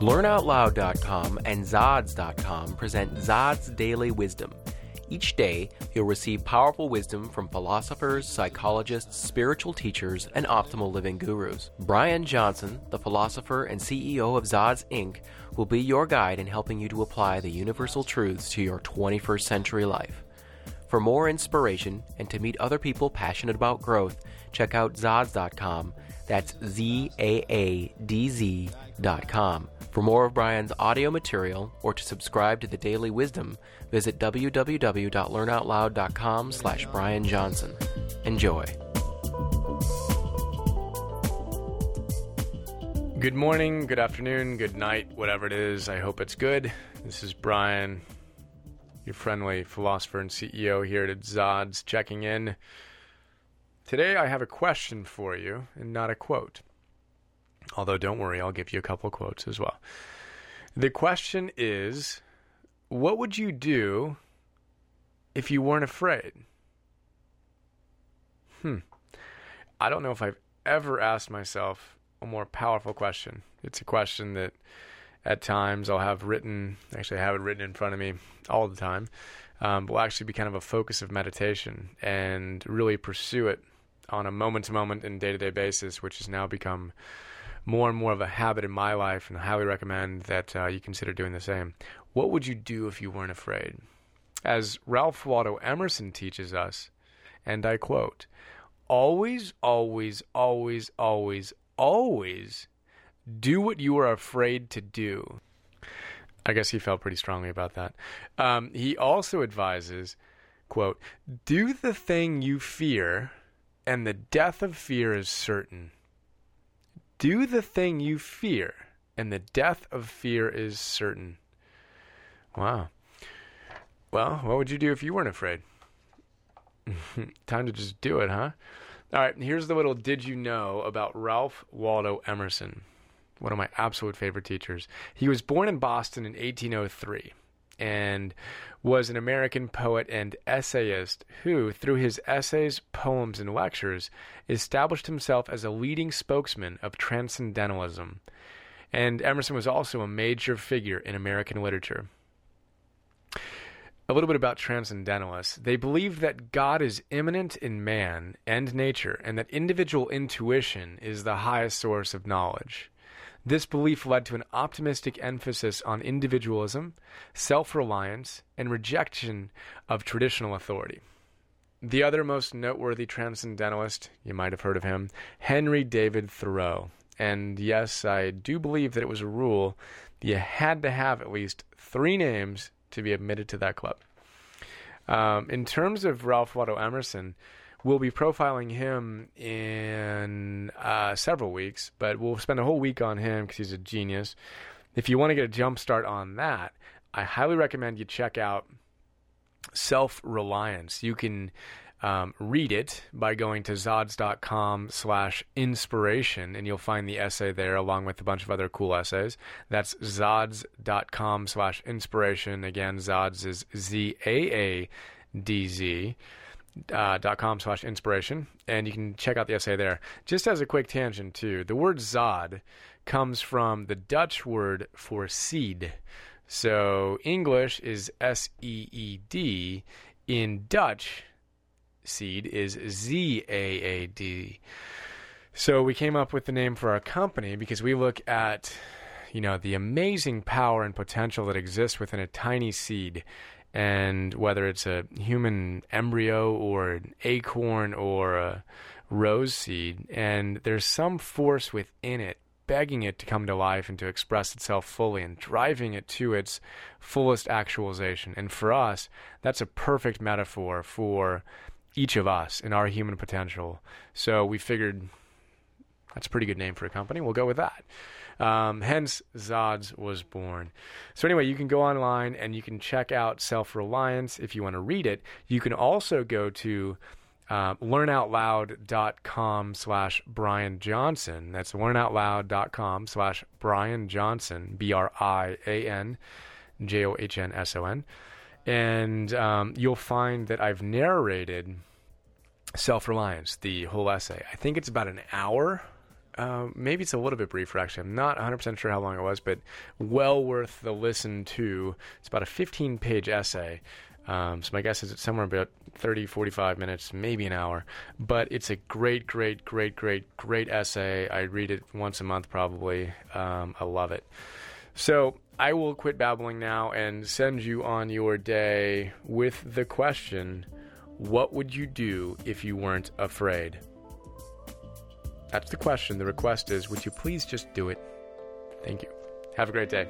LearnOutLoud.com and Zaadz.com present Zaadz Daily Wisdom. Each day, you'll receive powerful wisdom from philosophers, psychologists, spiritual teachers, and optimal living gurus. Brian Johnson, the philosopher and CEO of Zaadz Inc., will be your guide in helping you to apply the universal truths to your 21st century life. For more inspiration and to meet other people passionate about growth, check out Zaadz.com. That's Z A A D Z.com. For more of Brian's audio material or to subscribe to the Daily Wisdom, visit www.learnoutloud.com slash Brian Johnson. Enjoy. Good morning, good afternoon, good night, whatever it is. I hope it's good. This is Brian, your friendly philosopher and CEO here at Zaadz, checking in. Today I have a question for you and not a quote. Although, don't worry, I'll give you a couple quotes as well. The question is What would you do if you weren't afraid? Hmm. I don't know if I've ever asked myself a more powerful question. It's a question that at times I'll have written, actually, I have it written in front of me all the time, um, will actually be kind of a focus of meditation and really pursue it on a moment to moment and day to day basis, which has now become more and more of a habit in my life, and I highly recommend that uh, you consider doing the same. What would you do if you weren't afraid? As Ralph Waldo Emerson teaches us, and I quote, always, always, always, always, always do what you are afraid to do. I guess he felt pretty strongly about that. Um, he also advises, quote, do the thing you fear, and the death of fear is certain. Do the thing you fear, and the death of fear is certain. Wow. Well, what would you do if you weren't afraid? Time to just do it, huh? All right, here's the little did you know about Ralph Waldo Emerson, one of my absolute favorite teachers. He was born in Boston in 1803 and was an American poet and essayist who, through his essays, poems, and lectures, established himself as a leading spokesman of transcendentalism. And Emerson was also a major figure in American literature. A little bit about transcendentalists. They believe that God is immanent in man and nature, and that individual intuition is the highest source of knowledge. This belief led to an optimistic emphasis on individualism, self reliance, and rejection of traditional authority. The other most noteworthy transcendentalist, you might have heard of him, Henry David Thoreau. And yes, I do believe that it was a rule you had to have at least three names to be admitted to that club. Um, in terms of Ralph Waldo Emerson, We'll be profiling him in uh, several weeks, but we'll spend a whole week on him because he's a genius. If you want to get a jump start on that, I highly recommend you check out Self Reliance. You can um, read it by going to zaadz.com slash inspiration, and you'll find the essay there along with a bunch of other cool essays. That's zaadz.com slash inspiration. Again, Zaadz is Z A A D Z uh, Uh, dot com slash inspiration, and you can check out the essay there. Just as a quick tangent, too, the word Zod comes from the Dutch word for seed. So English is S E E D. In Dutch, seed is Z A A D. So we came up with the name for our company because we look at, you know, the amazing power and potential that exists within a tiny seed and whether it's a human embryo or an acorn or a rose seed, and there's some force within it begging it to come to life and to express itself fully and driving it to its fullest actualization. And for us, that's a perfect metaphor for each of us and our human potential. So we figured that's a pretty good name for a company. We'll go with that. Um, hence, Zaadz was born. So, anyway, you can go online and you can check out Self Reliance if you want to read it. You can also go to uh, learnoutloud.com slash Brian Johnson. That's learnoutloud.com slash Brian Johnson, B R I A N J O H N S O N. And um, you'll find that I've narrated Self Reliance, the whole essay. I think it's about an hour uh, maybe it's a little bit briefer, actually. I'm not 100% sure how long it was, but well worth the listen to. It's about a 15 page essay. Um, so my guess is it's somewhere about 30, 45 minutes, maybe an hour. But it's a great, great, great, great, great essay. I read it once a month probably. Um, I love it. So I will quit babbling now and send you on your day with the question What would you do if you weren't afraid? That's the question. The request is Would you please just do it? Thank you. Have a great day.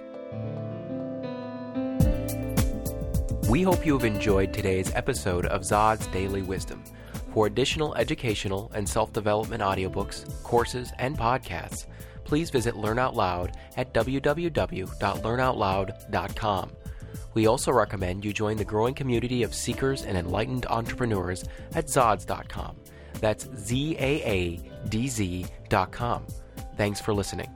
We hope you have enjoyed today's episode of Zaadz Daily Wisdom. For additional educational and self development audiobooks, courses, and podcasts, please visit Learn Out Loud at www.learnoutloud.com. We also recommend you join the growing community of seekers and enlightened entrepreneurs at Zaadz.com. That's Z A A D Z.com. Thanks for listening.